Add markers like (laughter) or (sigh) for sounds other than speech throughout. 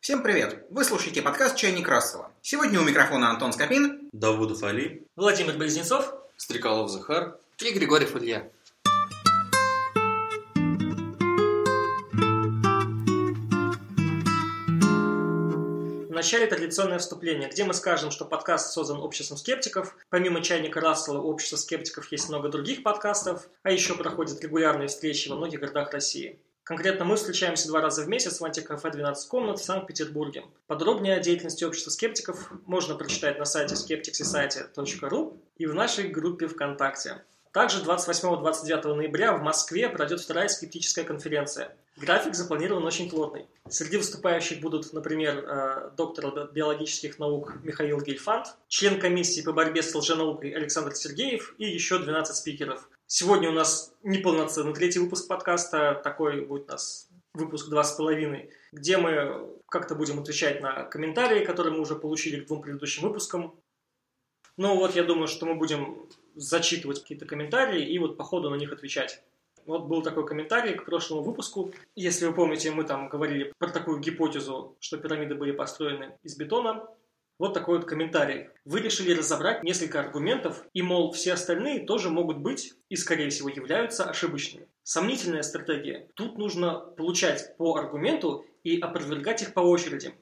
Всем привет! Вы слушаете подкаст «Чайник Рассела». Сегодня у микрофона Антон Скопин, Давудов Али, Владимир Близнецов, Стрекалов Захар и Григорьев Илья. В начале традиционное вступление, где мы скажем, что подкаст создан обществом скептиков. Помимо «Чайника Рассела» у общества скептиков есть много других подкастов, а еще проходят регулярные встречи во многих городах России. Конкретно мы встречаемся два раза в месяц в антикафе 12 комнат в Санкт-Петербурге. Подробнее о деятельности общества скептиков можно прочитать на сайте skepticsociety.ru и в нашей группе ВКонтакте. Также 28-29 ноября в Москве пройдет вторая скептическая конференция. График запланирован очень плотный. Среди выступающих будут, например, э, доктор биологических наук Михаил Гельфанд, член комиссии по борьбе с лженаукой Александр Сергеев и еще 12 спикеров. Сегодня у нас неполноценный третий выпуск подкаста, такой будет у нас выпуск два с половиной, где мы как-то будем отвечать на комментарии, которые мы уже получили к двум предыдущим выпускам. Ну вот, я думаю, что мы будем зачитывать какие-то комментарии и вот по ходу на них отвечать. Вот был такой комментарий к прошлому выпуску. Если вы помните, мы там говорили про такую гипотезу, что пирамиды были построены из бетона. Вот такой вот комментарий. Вы решили разобрать несколько аргументов, и, мол, все остальные тоже могут быть и, скорее всего, являются ошибочными. Сомнительная стратегия. Тут нужно получать по аргументу и опровергать их по очереди.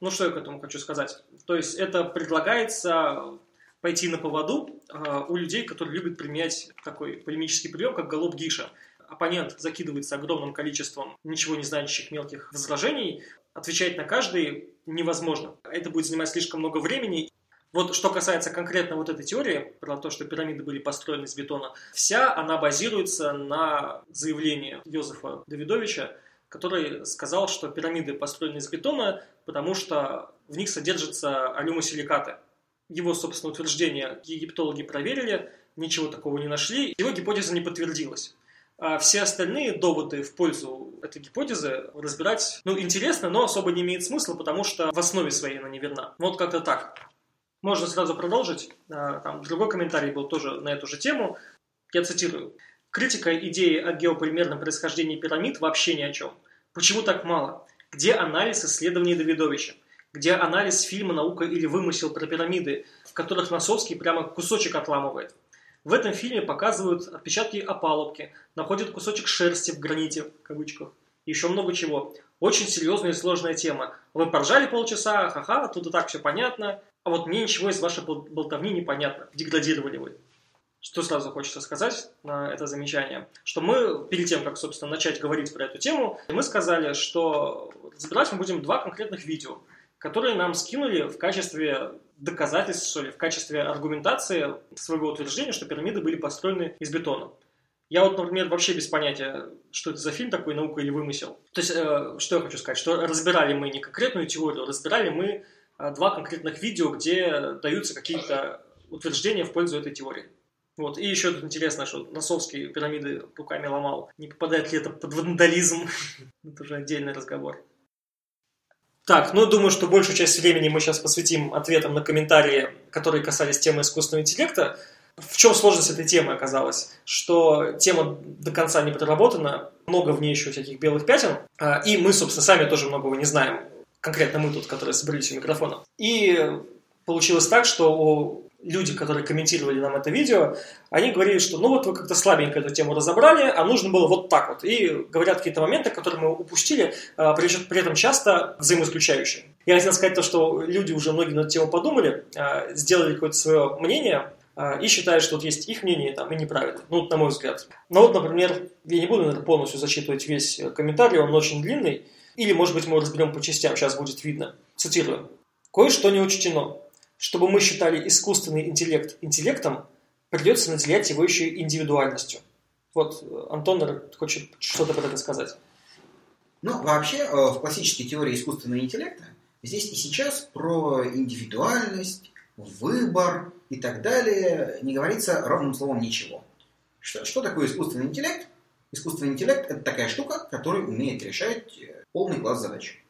Ну, что я к этому хочу сказать? То есть это предлагается пойти на поводу э, у людей, которые любят применять такой полемический прием, как голоб Гиша. Оппонент закидывается огромным количеством ничего не значащих мелких возражений, отвечать на каждый невозможно. Это будет занимать слишком много времени. Вот что касается конкретно вот этой теории, про то, что пирамиды были построены из бетона, вся она базируется на заявлении Йозефа Давидовича, который сказал, что пирамиды построены из бетона, потому что в них содержатся алюмосиликаты. Его, собственно, утверждение египтологи проверили, ничего такого не нашли, его гипотеза не подтвердилась. А все остальные доводы в пользу этой гипотезы разбирать, ну, интересно, но особо не имеет смысла, потому что в основе своей она неверна. Вот как-то так. Можно сразу продолжить. А, там другой комментарий был тоже на эту же тему. Я цитирую. Критика идеи о геополимерном происхождении пирамид вообще ни о чем. Почему так мало? Где анализ исследований Давидовича? Где анализ фильма «Наука или вымысел» про пирамиды, в которых Носовский прямо кусочек отламывает? В этом фильме показывают отпечатки опалубки, находят кусочек шерсти в граните, в кавычках, еще много чего. Очень серьезная и сложная тема. Вы поржали полчаса, ха-ха, тут и так все понятно, а вот мне ничего из вашей болтовни не понятно. Деградировали вы. Что сразу хочется сказать на это замечание? Что мы, перед тем, как, собственно, начать говорить про эту тему, мы сказали, что разбирать мы будем два конкретных видео, которые нам скинули в качестве доказательств, что ли, в качестве аргументации своего утверждения, что пирамиды были построены из бетона. Я вот, например, вообще без понятия, что это за фильм такой, наука или вымысел. То есть, э, что я хочу сказать, что разбирали мы не конкретную теорию, разбирали мы э, два конкретных видео, где даются какие-то утверждения в пользу этой теории. Вот. И еще тут интересно, что Носовский пирамиды руками ломал. Не попадает ли это под вандализм? (laughs) это уже отдельный разговор. Так, ну думаю, что большую часть времени мы сейчас посвятим ответам на комментарии, которые касались темы искусственного интеллекта. В чем сложность этой темы оказалась? Что тема до конца не проработана, много в ней еще всяких белых пятен, а, и мы, собственно, сами тоже многого не знаем. Конкретно мы тут, которые собрались у микрофона. И получилось так, что у люди, которые комментировали нам это видео, они говорили, что ну вот вы как-то слабенько эту тему разобрали, а нужно было вот так вот. И говорят какие-то моменты, которые мы упустили, а, при этом часто взаимоисключающие. Я хотел сказать то, что люди уже многие на эту тему подумали, а, сделали какое-то свое мнение, а, и считают, что вот есть их мнение там, и неправильно. Ну, вот, на мой взгляд. Но вот, например, я не буду, наверное, полностью зачитывать весь комментарий, он очень длинный. Или, может быть, мы разберем по частям, сейчас будет видно. Цитирую. «Кое-что не учтено. Чтобы мы считали искусственный интеллект интеллектом, придется наделять его еще индивидуальностью. Вот, Антон хочет что-то про это сказать. Ну, вообще, э, в классической теории искусственного интеллекта здесь и сейчас про индивидуальность, выбор и так далее не говорится ровным словом ничего. Что, что такое искусственный интеллект? Искусственный интеллект – это такая штука, которая умеет решать э, полный класс задач.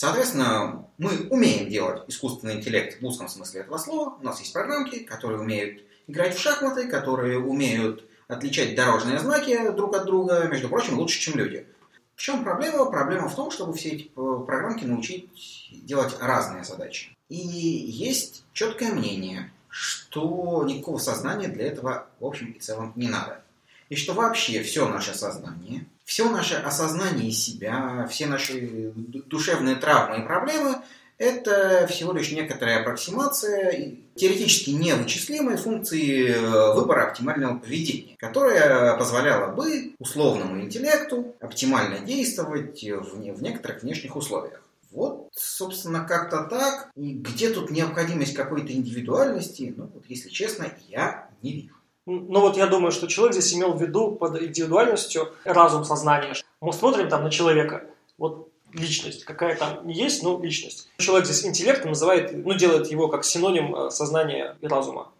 Соответственно, мы умеем делать искусственный интеллект в узком смысле этого слова. У нас есть программки, которые умеют играть в шахматы, которые умеют отличать дорожные знаки друг от друга, между прочим, лучше, чем люди. В чем проблема? Проблема в том, чтобы все эти э, программки научить делать разные задачи. И есть четкое мнение, что никакого сознания для этого в общем и целом не надо. И что вообще все наше сознание, все наше осознание себя, все наши душевные травмы и проблемы – это всего лишь некоторая аппроксимация теоретически невычислимой функции э, выбора оптимального поведения, которая позволяла бы условному интеллекту оптимально действовать в, некоторых внешних условиях. Вот, собственно, как-то так. И где тут необходимость какой-то индивидуальности, ну, вот, если честно, я не вижу. Ну вот я думаю, что человек здесь имел в виду под индивидуальностью разум, сознание. Мы смотрим там на человека, вот личность, какая там не есть, но личность. Человек здесь интеллектом называет, ну делает его как синоним э, сознания и разума.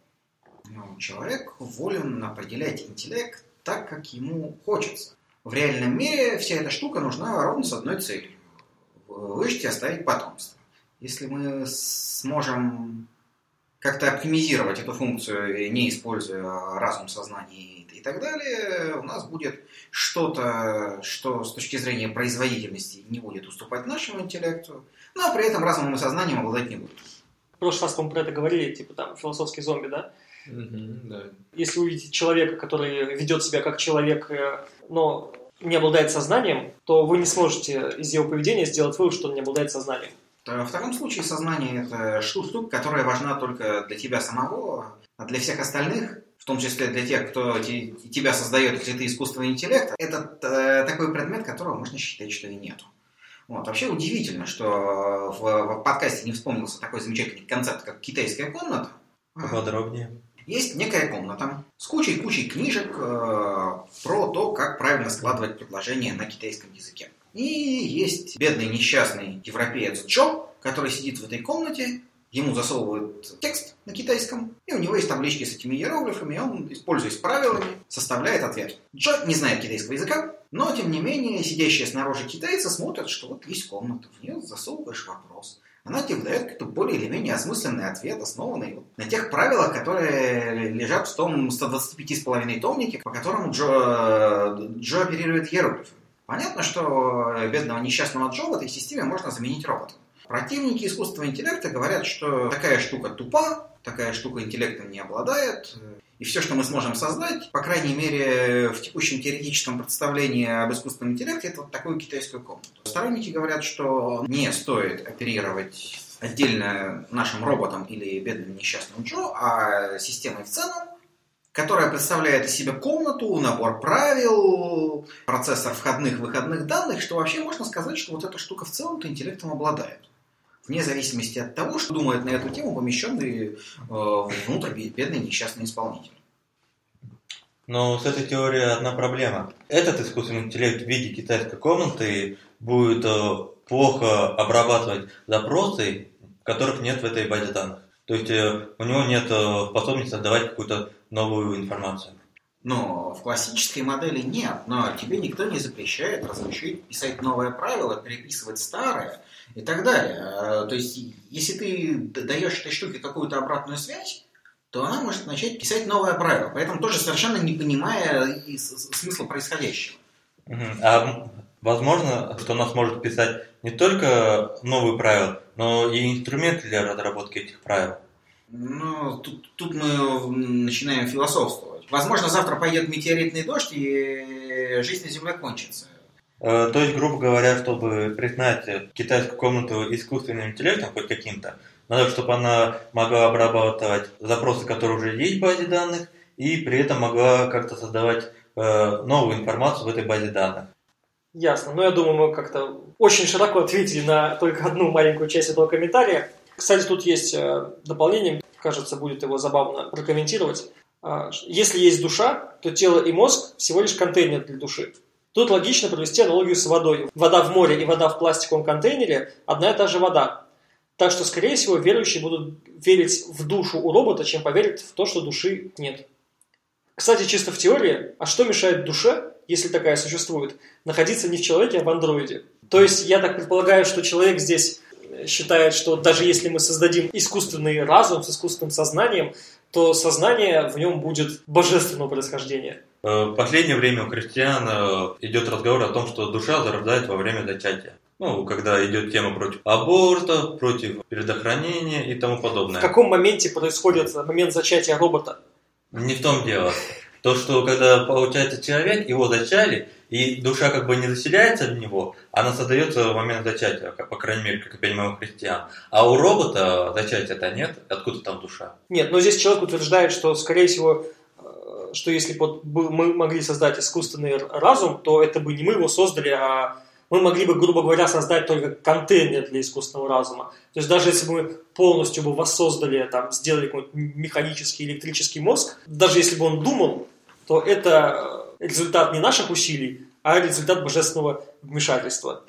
Ну, человек волен определять интеллект так, как ему хочется. В реальном мире вся эта штука нужна ровно с одной целью выжить и оставить потомство. Если мы сможем как-то оптимизировать эту функцию, не используя разум, сознание и так далее, у нас будет что-то, что с точки зрения производительности не будет уступать нашему интеллекту, но при этом разумом и сознанием обладать не будет. В прошлый раз, по-моему, про это говорили, типа там философский зомби, да? Угу, да. Если увидите человека, который ведет себя как человек, э, но не обладает сознанием, то вы не сможете из его поведения сделать вывод, что он не обладает сознанием. В втором случае сознание – это штука, которая важна только для тебя самого, а для всех остальных, в том числе для тех, кто тебя создает, если ты искусственный интеллект, это э, такой предмет, которого можно считать, что и нету. Вот. Вообще удивительно, что в, в подкасте не вспомнился такой замечательный концепт, как китайская комната. Поподробнее. Есть некая комната с кучей-кучей книжек э, про то, как правильно складывать предложения на китайском языке. И есть бедный несчастный европеец Джо, который сидит в этой комнате, ему засовывают текст на китайском, и у него есть таблички с этими иероглифами, и он, используясь правилами, составляет ответ. Джо не знает китайского языка, но, тем не менее, сидящие снаружи китайцы смотрят, что вот есть комната, в нее засовываешь вопрос она тебе выдает какой-то более или менее осмысленный ответ, основанный вот на тех правилах, которые лежат в том 125,5 томнике, по которому Джо, Джо оперирует иероглифами. Понятно, что бедного несчастного Джо в этой системе можно заменить роботом. Противники искусственного интеллекта говорят, что такая штука тупа, такая штука интеллектом не обладает, и все, что мы сможем создать, по крайней мере, в текущем теоретическом представлении об искусственном интеллекте, это вот такую китайскую комнату. Сторонники говорят, что не стоит оперировать отдельно нашим роботом или бедным несчастным Джо, а системой в целом, которая представляет из себя комнату, набор правил, процессор входных-выходных данных, что вообще можно сказать, что вот эта штука в целом-то интеллектом обладает вне зависимости от того, что думает на эту тему помещенный э, внутрь бедный несчастный исполнитель. Но с этой теорией одна проблема. Этот искусственный интеллект в виде китайской комнаты будет э, плохо обрабатывать запросы, которых нет в этой базе данных. То есть э, у него нет э, способности создавать какую-то новую информацию. Но в классической модели нет. Но тебе никто не запрещает разрешить писать новое правило, переписывать старое и так далее. А, то есть, если ты даешь этой штуке какую-то обратную связь, то она может начать писать новое правило. Поэтому тоже совершенно не понимая смысла происходящего. А возможно, что она сможет писать не только новые правила, но и инструменты для разработки этих правил. Ну, тут, тут мы начинаем философствовать. Возможно, завтра пойдет метеоритный дождь, и жизнь на Земле кончится. Э, то есть, грубо говоря, чтобы признать китайскую комнату искусственным интеллектом хоть каким-то, надо, чтобы она могла обрабатывать запросы, которые уже есть в базе данных, и при этом могла как-то создавать э, новую информацию в этой базе данных. Ясно. Ну, я думаю, мы как-то очень широко ответили на только одну маленькую часть этого комментария. Кстати, тут есть э, дополнение, кажется, будет его забавно прокомментировать. А, если есть душа, то тело и мозг всего лишь контейнер для души. Тут логично провести аналогию с водой. Вода в море и вода в пластиковом контейнере – одна и та же вода. Так что, скорее всего, верующие будут верить в душу у робота, чем поверят в то, что души нет. Кстати, чисто в теории, а что мешает душе, если такая существует, находиться не в человеке, а в андроиде? То есть, я так предполагаю, что человек здесь считает, что даже если мы создадим искусственный разум с искусственным сознанием, то сознание в нем будет божественного происхождения. Э, В последнее время у христиан э, идет разговор о том, что душа зарождает во время зачатия. Ну, когда идет тема против аборта, против предохранения и тому В подобное. каком моменте происходит момент зачатия робота? Не в том дело. То, что когда получается человек, его зачали, и душа как бы не заселяется в него, она создается в момент зачатия, как, по крайней мере, как я понимаю, у христиан. А у робота зачатия-то нет, откуда там душа? Нет, но здесь человек утверждает, что, скорее всего, э, что если бы мы могли создать искусственный разум, то это бы не мы его создали, а мы могли бы, грубо говоря, создать только контейнер для искусственного разума. То есть даже если бы мы полностью бы воссоздали, там, сделали какой-нибудь механический электрический мозг, даже если бы он думал, то это э, результат не наших усилий, а результат божественного вмешательства.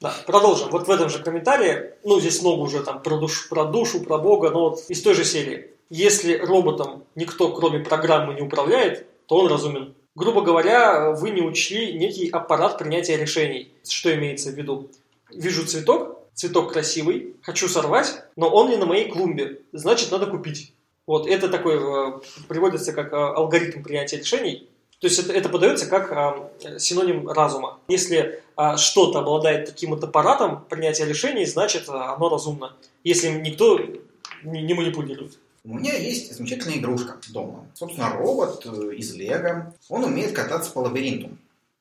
Да, продолжим. Вот в этом же комментарии, ну, здесь много уже там про, душ- про душу, про Бога, но вот из той же серии. Если роботом никто, кроме программы, не управляет, то он разумен. Грубо говоря, вы не учли некий аппарат принятия решений. Что имеется в виду? Вижу цветок, цветок красивый, хочу сорвать, но он не на моей клумбе, значит, надо купить. Вот, это такой, э, приводится как э, алгоритм принятия решений. То есть это, это подается как э, синоним разума. Если а, что-то обладает таким вот аппаратом принятия решений, значит, а, оно разумно. Если никто не, не манипулирует. У меня есть замечательная игрушка дома. Собственно, робот э, из Лего. Он умеет кататься по лабиринту.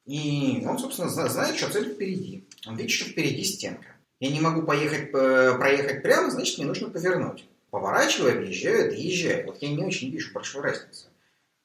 И он, собственно, зна- знает, что цель впереди. Он видит, что впереди стенка. Я не могу поехать, э, проехать прямо, значит, мне нужно повернуть. Поворачиваю, объезжаю, доезжаю. Вот я не очень вижу большой разницы.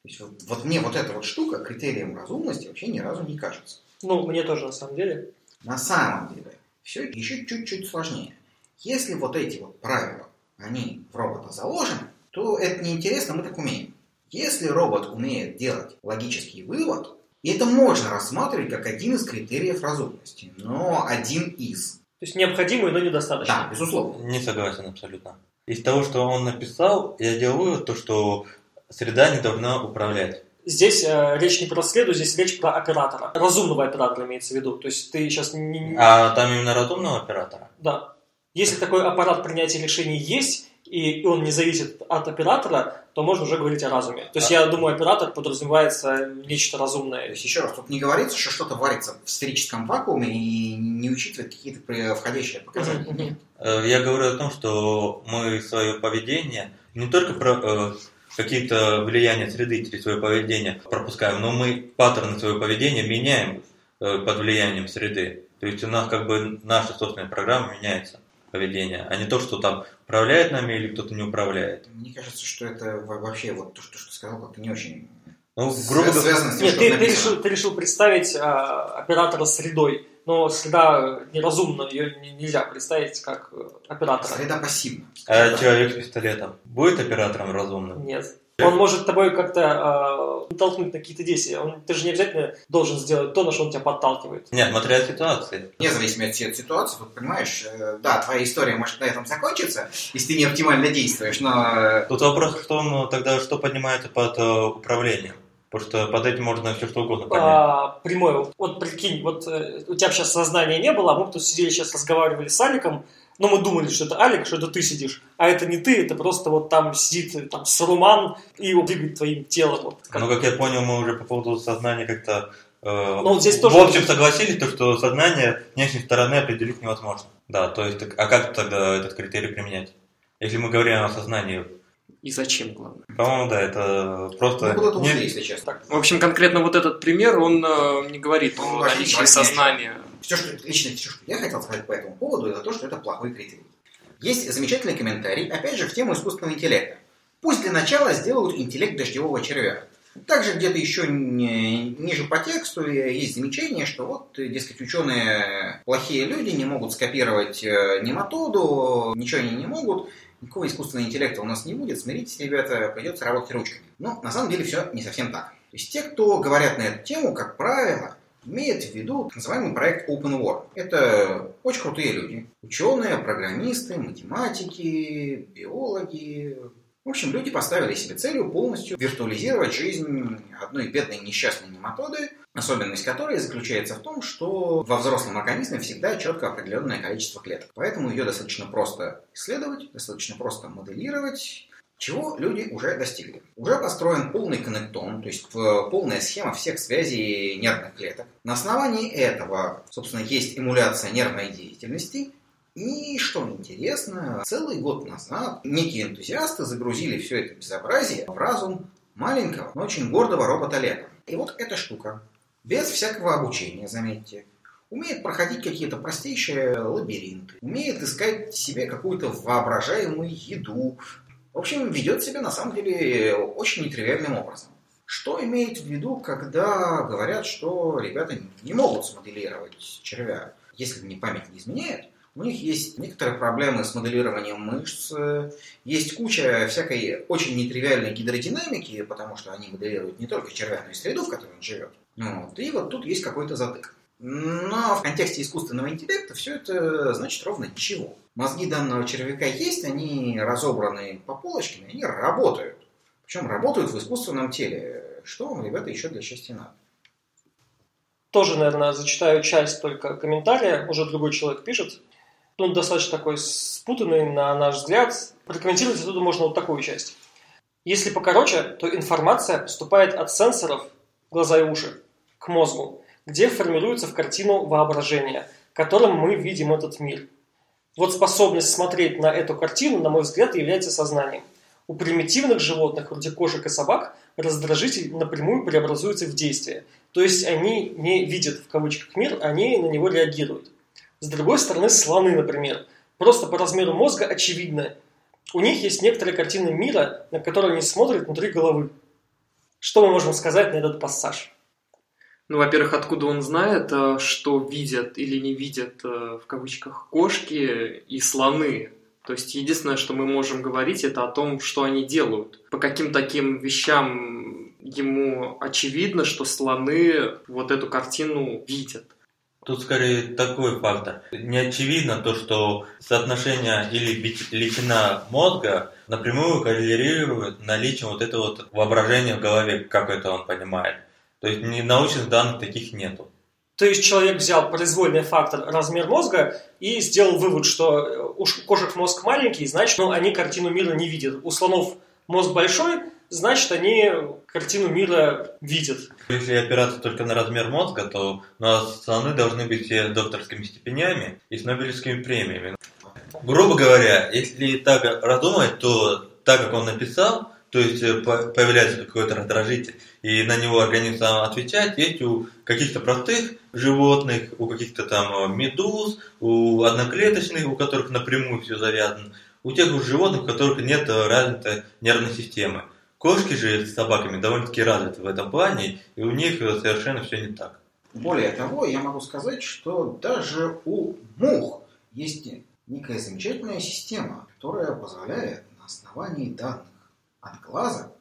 То есть вот, вот мне вот эта вот штука критерием разумности вообще ни разу не кажется. Ну, мне тоже, на самом деле. На самом деле, все еще чуть-чуть сложнее. Если вот эти вот правила, они в робота заложены, то это неинтересно, мы так умеем. Если робот умеет делать логический вывод, и это можно рассматривать как один из критериев разумности, но один из. То есть необходимый, но недостаточно. Да, безусловно. Не согласен абсолютно. Из того, что он написал, я делаю вывод, то, что среда не должна управлять. Здесь э, речь не про среду, здесь речь про оператора. Разумного оператора имеется в виду. То есть ты сейчас не... А там именно разумного оператора? Да. Если такой аппарат принятия решений есть, и он не зависит от оператора, то можно уже говорить о разуме. То есть я думаю, оператор подразумевается нечто То разумное. есть, еще раз, тут не говорится, что что-то варится в сферическом вакууме и не учитывает какие-то при- входящие мгм. Э, Я говорю о том, что мы свое поведение не только про э, какие-то влияния среды через свое поведение пропускаем, но мы паттерны своего поведения меняем э, под влиянием среды. То есть у нас как бы наша собственная программа меняется поведение, а не то, что там управляет нами или кто-то не управляет. Мне кажется, что это во- вообще вот то, что, ты сказал, как-то не очень Ну, свя- грубо говоря, связано с тем, Нет, что ты, ты решил, ты решил представить а, оператора средой, но среда неразумна, ее не- нельзя представить как э, оператора. Среда пассивна. а человек с пистолетом будет оператором разумным? Нет. Он может тобой как-то э, толкнуть на какие-то действия. Он, ты же не обязательно должен сделать то, на что он тебя подталкивает. Нет, смотря от ситуации. Вне зависимости от ситуации, вот понимаешь, э, да, твоя история может на этом закончиться, если ты не оптимально действуешь, но э, Тут вопрос в том, тогда что поднимается под э, управлением? Потому что под этим можно все что угодно понять. А, прямой. Вот, вот прикинь, вот э, у тебя сейчас сознания не было, а мы тут сидели сейчас разговаривали с Аликом, но мы думали, что это Алик, что это ты сидишь, а это не ты, это просто вот там сидит э, там Саруман и вот двигает твоим телом. Вот, как- Ну, как я понял, мы уже по поводу сознания как-то э, Ну, вот здесь тоже- в общем согласились, то, что сознание внешней стороны определить невозможно. Да, то есть, а как тогда этот критерий применять? Если мы говорим о сознании, И зачем, главное. по-моему, да, это просто... ну, куда-то не- ушли, если честно. так, В общем, конкретно вот этот пример, он э, не говорит Он о не наличии ни о чем. сознания. Все, что, лично все, что я хотел сказать по этому поводу, это то, что это плохой критерий. Есть замечательный комментарий, опять же, в тему искусственного интеллекта. Пусть для начала сделают интеллект дождевого червя. Также где-то еще ни- ниже по тексту есть замечание, что вот, дескать, ученые плохие люди не могут скопировать э, нематоду, ничего они не могут, никакого искусственного интеллекта у нас не будет, смиритесь, ребята, придется работать ручками. Но на самом деле все не совсем так. То есть те, кто говорят на эту тему, как правило, имеет в виду так называемый проект Open World. Это очень крутые люди. Ученые, программисты, математики, биологи. В общем, люди поставили себе целью полностью виртуализировать жизнь одной бедной несчастной нематоды, особенность которой заключается в том, что во взрослом организме всегда четко определенное количество клеток. Поэтому ее достаточно просто исследовать, достаточно просто моделировать, Чего люди уже достигли? Уже построен полный коннектом, то есть э, полная схема всех связей нервных клеток. На основании этого, собственно, есть эмуляция нервной деятельности. И, что интересно, целый год назад некие энтузиасты загрузили все это безобразие в разум маленького, но очень гордого робота Лего. И вот эта штука, без всякого обучения, заметьте, умеет проходить какие-то простейшие лабиринты, умеет искать себе какую-то воображаемую еду, в общем, ведет себя на самом деле очень нетривиальным образом. Что имеет в виду, когда говорят, что ребята не могут смоделировать червя? Если мне память не изменяет, у них есть некоторые проблемы с моделированием мышц, есть куча всякой очень нетривиальной гидродинамики, потому что они моделируют не только червя, но и среду, в которой он живет. Вот. И вот тут есть какой-то затык. Но в контексте искусственного интеллекта все это значит ровно ничего. Мозги данного червяка есть, они разобраны по полочкам, они работают. Причем работают в искусственном теле. Что вам, ребята, еще для счастья надо? Тоже, наверное, зачитаю часть только комментария. Уже другой человек пишет. Он достаточно такой спутанный, на наш взгляд. Прокомментировать оттуда можно вот такую часть. Если покороче, то информация поступает от сенсоров, глаза и уши, к мозгу где формируется в картину воображение, которым мы видим этот мир. Вот способность смотреть на эту картину, на мой взгляд, является сознанием. У примитивных животных, вроде кошек и собак, раздражитель напрямую преобразуется в действие. То есть они не видят, в кавычках, мир, они на него реагируют. С другой стороны, слоны, например, просто по размеру мозга очевидно. У них есть некоторые картины мира, на которые они смотрят внутри головы. Что мы можем сказать на этот пассаж? Ну, во-первых, откуда он знает, э, что видят или не видят, э, в кавычках, кошки и слоны. То есть единственное, что мы можем говорить, это о том, что они делают. По каким таким вещам ему очевидно, что слоны вот эту картину видят. Тут скорее такой фактор. Не очевидно то, что соотношение или величина мозга напрямую коррелирует наличием вот этого вот воображения в голове, как это он понимает. То есть ни научных данных таких нету. То есть человек взял произвольный фактор размер мозга и сделал вывод, что э, у кошек мозг маленький, значит, ну, они картину мира не видят. У слонов мозг большой, значит, они картину мира видят. Если опираться только на размер мозга, то у нас слоны должны быть все докторскими степенями и с Нобелевскими премиями. Грубо говоря, если так раздумать, то так, как он написал, то есть э, появляется какой-то раздражитель, и на него организм сам отвечает, есть у каких-то простых животных, у каких-то там э, медуз, у одноклеточных, у которых напрямую все завязано, у тех у животных, у которых нет э, развитой нервной системы. Кошки же с собаками довольно-таки развиты в этом плане, и у них совершенно все не так. Более того, я могу сказать, что даже у мух есть некая замечательная система, которая позволяет на основании данных от глаза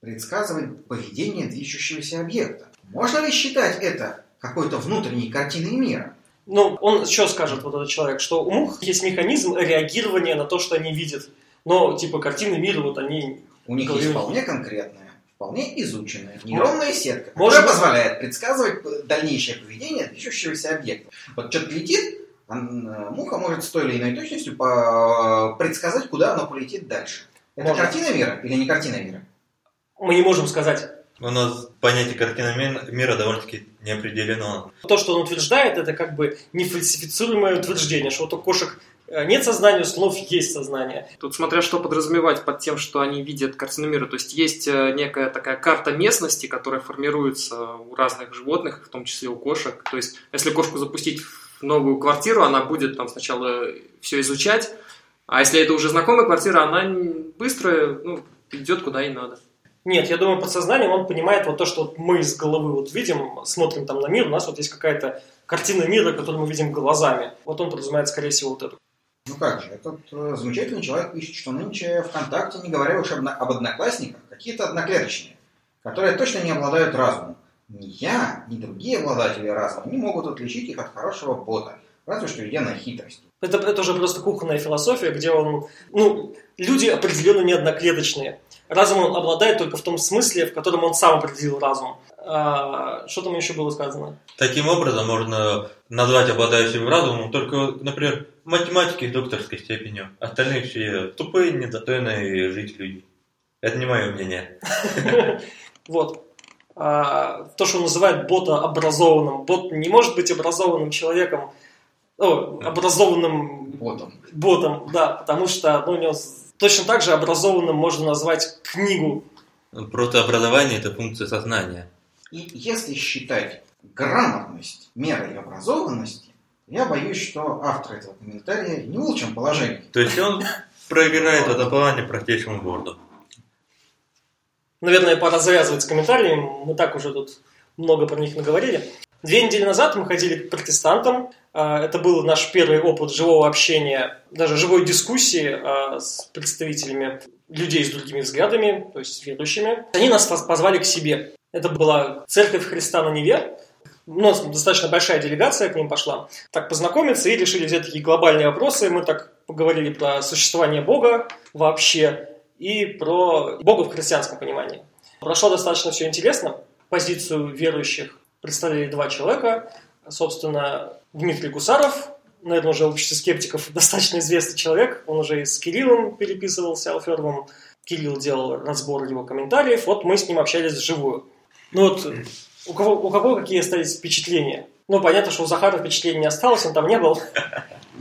предсказывать поведение движущегося объекта. Можно ли считать это какой-то внутренней картиной мира? Ну, он что скажет, вот этот человек, что у мух есть механизм реагирования на то, что они видят. Но, типа, картины мира, вот они... У них есть вполне конкретная, вполне изученная нейронная сетка, которая Может... позволяет предсказывать дальнейшее поведение движущегося объекта. Вот что-то летит, муха может с той или иной точностью предсказать, куда оно полетит дальше. Это Может. картина мира или не картина мира? Мы не можем сказать. У нас понятие картины мира довольно-таки не определено. То, что он утверждает, это как бы нефальсифицируемое утверждение, что вот у кошек нет сознания, у слонов есть сознание. Тут смотря что подразумевать под тем, что они видят картину мира. То есть есть э, некая такая карта местности, которая формируется у разных животных, в том числе у кошек. То есть если кошку запустить в новую квартиру, она будет там сначала все изучать, а если это уже знакомая квартира, она быстро ну, идет куда и надо. Нет, я думаю, подсознанием он понимает вот то, что вот мы из головы вот видим, смотрим там на мир, у нас вот есть какая-то картина мира, которую мы видим глазами. Вот он подразумевает, скорее всего, вот эту. Ну как же, этот э, замечательный человек пишет, что нынче ВКонтакте, не говоря уж об, об одноклассниках, какие-то одноклеточные, которые точно не обладают разумом. Ни я, ни другие обладатели разума не могут отличить их от хорошего бота, разве что идя на хитрость. Это, это уже просто кухонная философия, где он... Ну, люди определенно не одноклеточные. Разум он обладает только в том смысле, в котором он сам определил разум. А, что там еще было сказано? Таким образом можно назвать обладающим разумом только, например, математики с докторской степенью. Остальные все тупые, недостойные жить люди. Это не мое мнение. (laughs) Вот. А, то, что он называет бота образованным. Бот не может быть образованным человеком, о, образованным Ботом. ботом, да, потому что ну, у него точно так же образованным можно назвать книгу. Просто образование – это функция сознания. И если считать грамотность мерой образованности, я боюсь, что автор этого комментария не в лучшем положении. То есть он проиграет в этом плане простейшему борду. Наверное, пора завязывать с комментариями, мы так уже тут много про них наговорили. Две недели назад мы ходили к протестантам. А, Это был наш первый опыт живого общения, даже живой дискуссии а, с представителями людей с другими взглядами, то есть с верующими. Они нас поз- позвали к себе. Это была церковь Христа на Неве. У нас достаточно большая делегация к ним пошла. Так познакомиться и решили взять такие глобальные вопросы. Мы так поговорили про существование Бога вообще и про Бога в христианском понимании. Прошло достаточно все интересно. Позицию верующих представляли два человека. Собственно, Дмитрий Гусаров, наверное, уже в обществе скептиков (laughs) достаточно известный человек. Он уже и с Кириллом переписывался, Алферовым. Кирилл делал разбор его комментариев. Вот мы с ним общались вживую. Ну вот, у кого, у кого какие остались впечатления? Ну, понятно, что у Захара впечатлений не осталось, он там не был.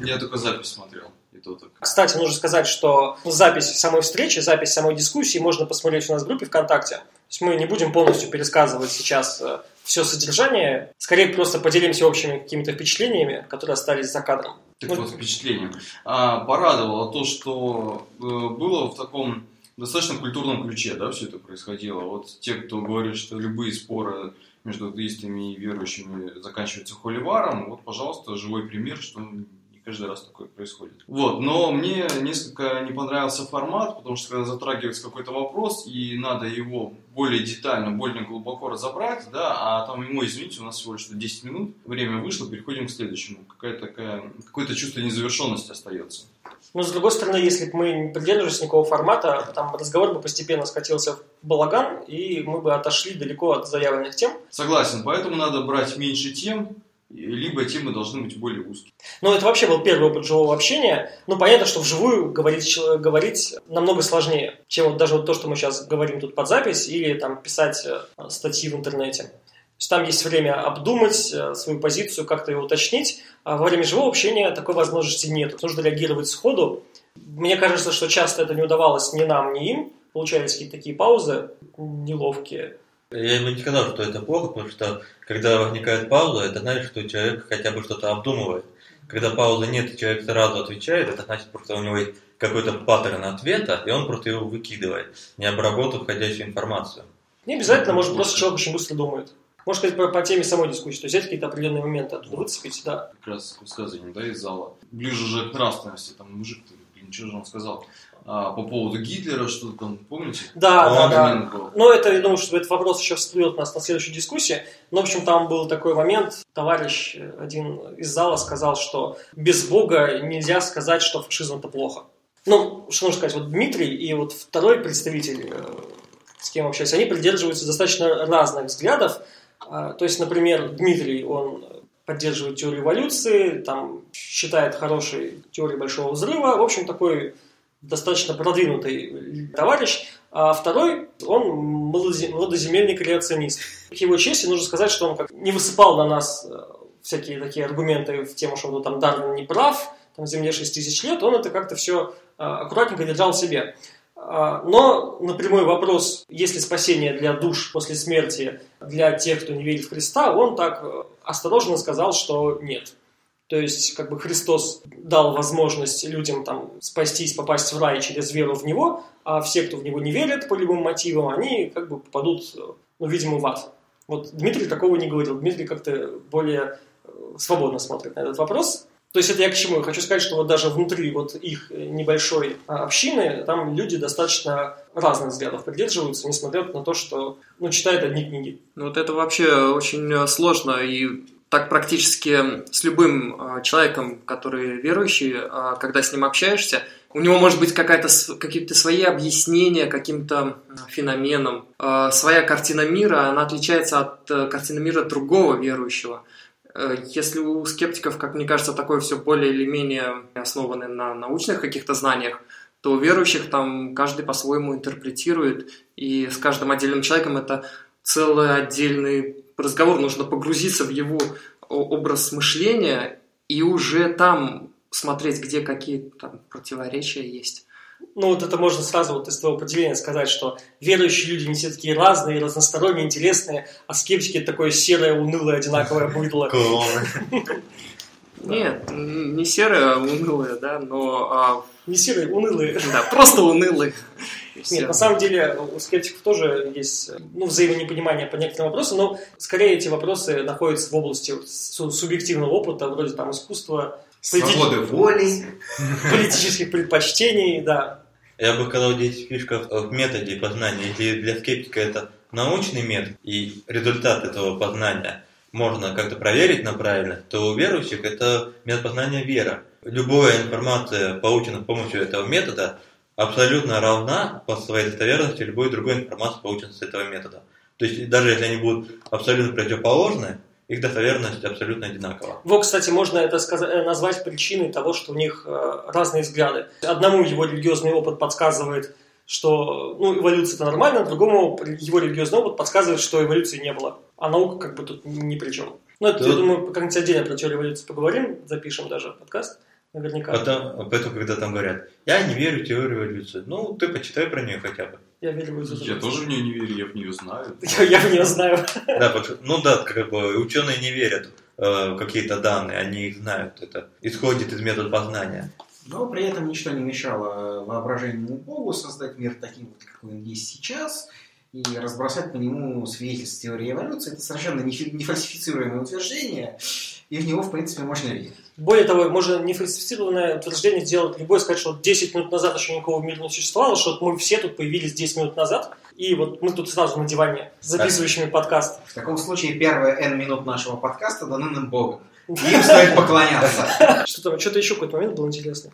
Я только запись смотрел. И то так. Кстати, нужно сказать, что запись самой встречи, запись самой дискуссии можно посмотреть у нас в группе ВКонтакте. То есть мы не будем полностью пересказывать сейчас все содержание, скорее просто поделимся общими какими-то впечатлениями, которые остались за кадром. Так Ну, вот, впечатление. А, порадовало то, что э, было в таком достаточно культурном ключе, да, все это происходило. Вот те, кто говорит, что любые споры между атеистами и верующими заканчиваются холиваром, вот, пожалуйста, живой пример, что не каждый раз такое происходит. Вот, но мне несколько не понравился формат, потому что когда затрагивается какой-то вопрос, и надо его более детально, более глубоко разобрать, да, а там ему, извините, у нас всего лишь 10 минут, время вышло, переходим к следующему. Какая-то такая, какое-то чувство незавершенности остается. Но, с другой стороны, если бы мы не придерживались никакого формата, там разговор бы постепенно скатился в балаган, и мы бы отошли далеко от заявленных тем. Согласен, поэтому надо брать меньше тем, либо темы должны быть более узкие. Но это вообще был первый опыт живого общения. Ну, понятно, что вживую говорить, говорить намного сложнее, чем вот даже вот то, что мы сейчас говорим тут под запись, или там писать э, статьи в интернете. То есть там есть время обдумать э, свою позицию, как-то ее уточнить. А во время живого общения такой возможности нет. Нужно реагировать сходу. Мне кажется, что часто это не удавалось ни нам, ни им. Получались какие-то такие паузы неловкие. Я бы не сказал, что это плохо, потому что когда возникает пауза, это значит, что человек хотя бы что-то обдумывает. Когда паузы нет, и человек сразу отвечает, это значит, просто у него есть какой-то паттерн ответа, и он просто его выкидывает, не обработав входящую информацию. Не обязательно, может, просто человек очень быстро думает. Может сказать по, по теме самой дискуссии, то есть взять какие-то определенные моменты оттуда выцепить, да. Как раз высказывание, да, из зала. Ближе же к нравственности, там мужик, блин, что же он сказал? А, по поводу Гитлера, что там, помните? Да, да, Он да. Момент был. Но это, я думаю, что этот вопрос еще всплывет у нас на следующей дискуссии. Но, в общем, там был такой момент. Товарищ э, один из зала сказал, что без Бога нельзя сказать, что фашизм это плохо. Ну, что нужно сказать, вот Дмитрий и вот второй представитель, э, с кем общаюсь, они придерживаются достаточно разных взглядов. А, То есть, например, Дмитрий, он поддерживает теорию эволюции, там считает хорошей теорией большого взрыва. В общем, такой достаточно продвинутый товарищ. А второй, он молодоземельный креационист. К его чести нужно сказать, что он как не высыпал на нас э, всякие такие аргументы в тему, что ну, там Дарвин не прав, там Земле 6 тысяч лет, он это как-то все аккуратненько держал в себе. А, Но на прямой вопрос, есть ли спасение для душ после смерти для тех, кто не верит в Христа, он так э, осторожно сказал, что нет. То есть, как бы Христос дал возможность людям там спастись, попасть в рай через веру в Него, а все, кто в Него не верит по любым мотивам, они как бы попадут, э, ну, видимо, в ад. Вот Дмитрий такого не говорил. Дмитрий как-то более э, свободно смотрит на этот вопрос. То есть это я к чему? Я хочу сказать, что вот даже внутри вот их э, небольшой а, общины, там люди достаточно разных взглядов придерживаются, несмотря на то, что ну, читают одни книги. Ну, вот это вообще очень э, сложно, и так практически с любым э, человеком, который верующий, э, когда с ним общаешься, у него может быть какая-то, какие-то свои объяснения каким-то феноменам. Своя картина мира, она отличается от э, картины мира другого верующего. Э, Если у скептиков, как мне кажется, такое все более или менее основано на научных каких-то знаниях, то у верующих там каждый по-своему интерпретирует, и с каждым отдельным человеком это целый отдельный разговор, нужно погрузиться в его образ мышления и уже там смотреть, где какие там противоречия есть. Ну, вот это можно сразу вот из твоего поделения сказать, что верующие люди не все такие разные, разносторонние, интересные, а скептики это такое серое, унылое, одинаковое быдло. (laughs) (laughs) Нет, не серое, а унылое, да, но... А... Не серые, унылые. (laughs) Да, просто унылые. Нет, на самом деле у скептиков тоже есть ну, взаимонепонимание по некоторым вопросам, но скорее эти вопросы находятся в области субъективного опыта, вроде там искусства, Свободы воли. (laughs) Политических предпочтений, да. Я бы сказал, здесь фишка в методе познания. Если для скептика это научный метод, и результат этого познания можно как-то проверить на правильность, то у верующих это метод познания вера. Любая информация, полученная с помощью этого метода, абсолютно равна по своей достоверности любой другой информации, полученной с этого метода. То есть даже если они будут абсолютно противоположны, их достоверность абсолютно одинакова. Вот, кстати, можно это сказать, э, назвать причиной того, что у них э, разные взгляды. Одному его религиозный опыт подсказывает, что ну, эволюция это нормально, другому его религиозный опыт подсказывает, что эволюции не было. А наука как бы тут ни при чем. Ну, это, тут... я думаю, как-нибудь отдельно про теорию эволюции поговорим, запишем даже подкаст. Наверняка. Потом, поэтому, когда там говорят, я не верю в теорию эволюции, ну, ты почитай про нее хотя бы. Я верю в эволюцию. Я тоже в нее не верю, я в нее знаю. (laughs) Я, я в нее знаю. (laughs) Да, ну да, как бы ученые не верят э, в какие-то данные, они их знают, это исходит из метода познания. Но при этом ничто не мешало воображению Богу создать мир таким, вот, какой он есть сейчас, и разбросать по нему свидетельств теории эволюции. Это совершенно не, не фальсифицируемое утверждение, и в него, в принципе, можно верить. Более того, можно нефальсифицированное утверждение сделать любой, сказать, что 10 минут назад еще никакого мира не существовало, что вот мы все тут появились 10 минут назад, и вот мы тут сразу на диване записывающими подкаст. В таком случае первые N минут нашего подкаста даны нам Богом. (laughs) Им стоит поклоняться. Что там, что-то еще какой-то момент был интересный.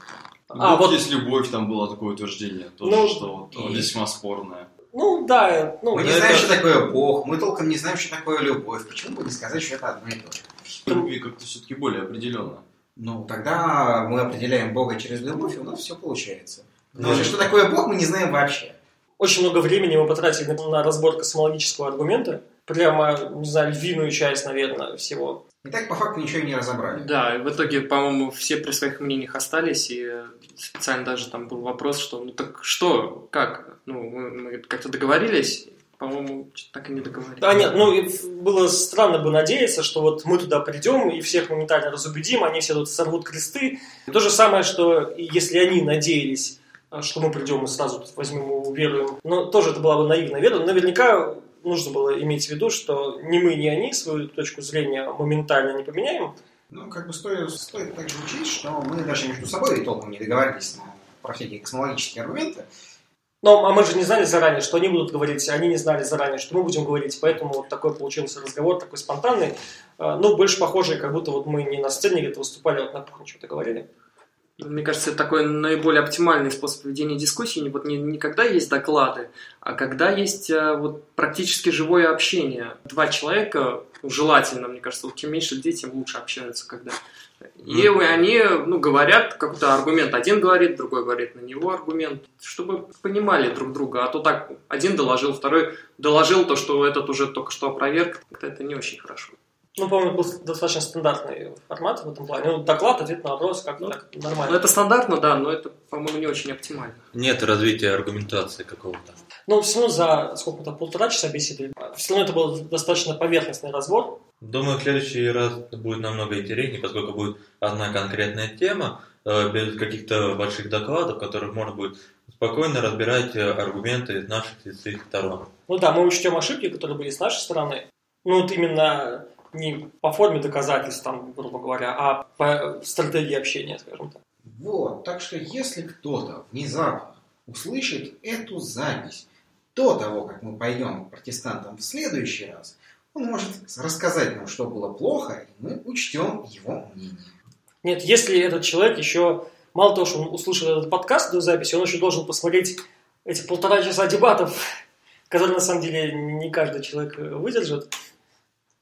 А, вот есть любовь, там было такое утверждение, тоже, ну, что весьма спорное. Ну, да. Ну, мы не знаем, что такое Бог, мы толком не знаем, что такое любовь. Почему бы не сказать, что это одно и то же? Любви как-то все-таки более определенно. Ну, тогда мы определяем Бога через любовь, и у нас все получается. Но же что такое Бог, мы не знаем вообще. Очень много времени мы потратили на разбор космологического аргумента. Прямо, не знаю, львиную часть, наверное, всего. И так по факту ничего и не разобрали. Да, в итоге, по-моему, все при своих мнениях остались, и специально даже там был вопрос, что ну так что, как? Ну, мы, мы как-то договорились, по-моему, так и не договорились. Да, нет, ну, было странно бы надеяться, что вот мы туда придем и всех моментально разубедим, они все тут сорвут кресты. То же самое, что если они надеялись, что мы придем и сразу тут возьмем и уверуем, но тоже это была бы наивная вера. Наверняка нужно было иметь в виду, что ни мы, ни они свою точку зрения моментально не поменяем. Ну, как бы стоит, стоит также учесть, что мы даже между собой толком не договорились на, про всякие космологические аргументы. Но а мы же не знали заранее, что они будут говорить, они не знали заранее, что мы будем говорить, поэтому вот такой получился разговор, такой спонтанный, а, ну, больше похожий, как будто вот мы не на сцене где-то выступали, а вот на кухне что-то говорили. Мне кажется, это такой наиболее оптимальный способ ведения дискуссии. Вот не, не когда есть доклады, а когда есть а, вот, практически живое общение. Два человека, желательно, мне кажется, вот чем меньше людей, тем лучше общаются, когда и они ну, говорят какой-то аргумент. Один говорит, другой говорит на него аргумент, чтобы понимали друг друга. А то так, один доложил, второй доложил то, что этот уже только что опроверг. Это не очень хорошо. Ну, по-моему, был достаточно стандартный формат в этом плане. Ну, доклад, ответ на вопрос, как ну, так нормально. Ну, это стандартно, да, но это, по-моему, не очень оптимально. Нет развития аргументации какого-то. Ну, все равно за сколько-то полтора часа беседы, все равно это был достаточно поверхностный разбор. Думаю, в следующий раз будет намного интереснее, поскольку будет одна конкретная тема, э, без каких-то больших докладов, в которых можно будет спокойно разбирать э, аргументы из наших и с их сторон. Ну да, мы учтем ошибки, которые были с нашей стороны. Ну вот именно не по форме доказательств, там, грубо говоря, а по стратегии общения, скажем так. Вот, так что если кто-то внезапно услышит эту запись до того, как мы пойдем к протестантам в следующий раз, он может рассказать нам, что было плохо, и мы учтем его мнение. Нет, если этот человек еще, мало того, что он услышал этот подкаст до записи, он еще должен посмотреть эти полтора часа дебатов, (laughs) которые на самом деле не каждый человек выдержит.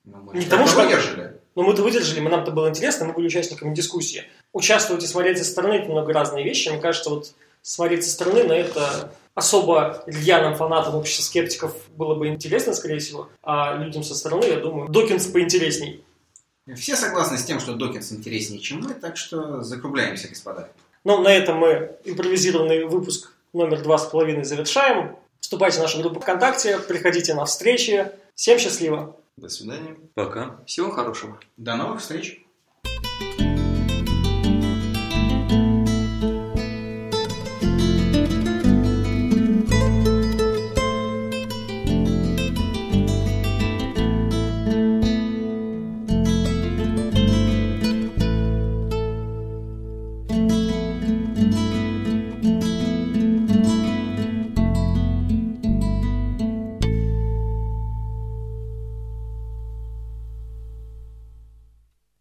Но мы не потому, что выдержали. Но мы-то выдержали, мы, нам-то было интересно, мы были участниками дискуссии. Участвовать и смотреть со стороны – это много разные вещи. Мне кажется, вот смотреть со стороны, на это особо рьяным фанатам общества скептиков было бы интересно, скорее всего, а людям со стороны, я думаю, Докинс поинтересней. Все согласны с тем, что Докинс интереснее, чем мы, так что закругляемся, господа. Ну, на этом мы импровизированный выпуск номер два с половиной завершаем. Вступайте в нашу группу ВКонтакте, приходите на встречи. Всем счастливо! До свидания. Пока. Всего хорошего. До новых встреч!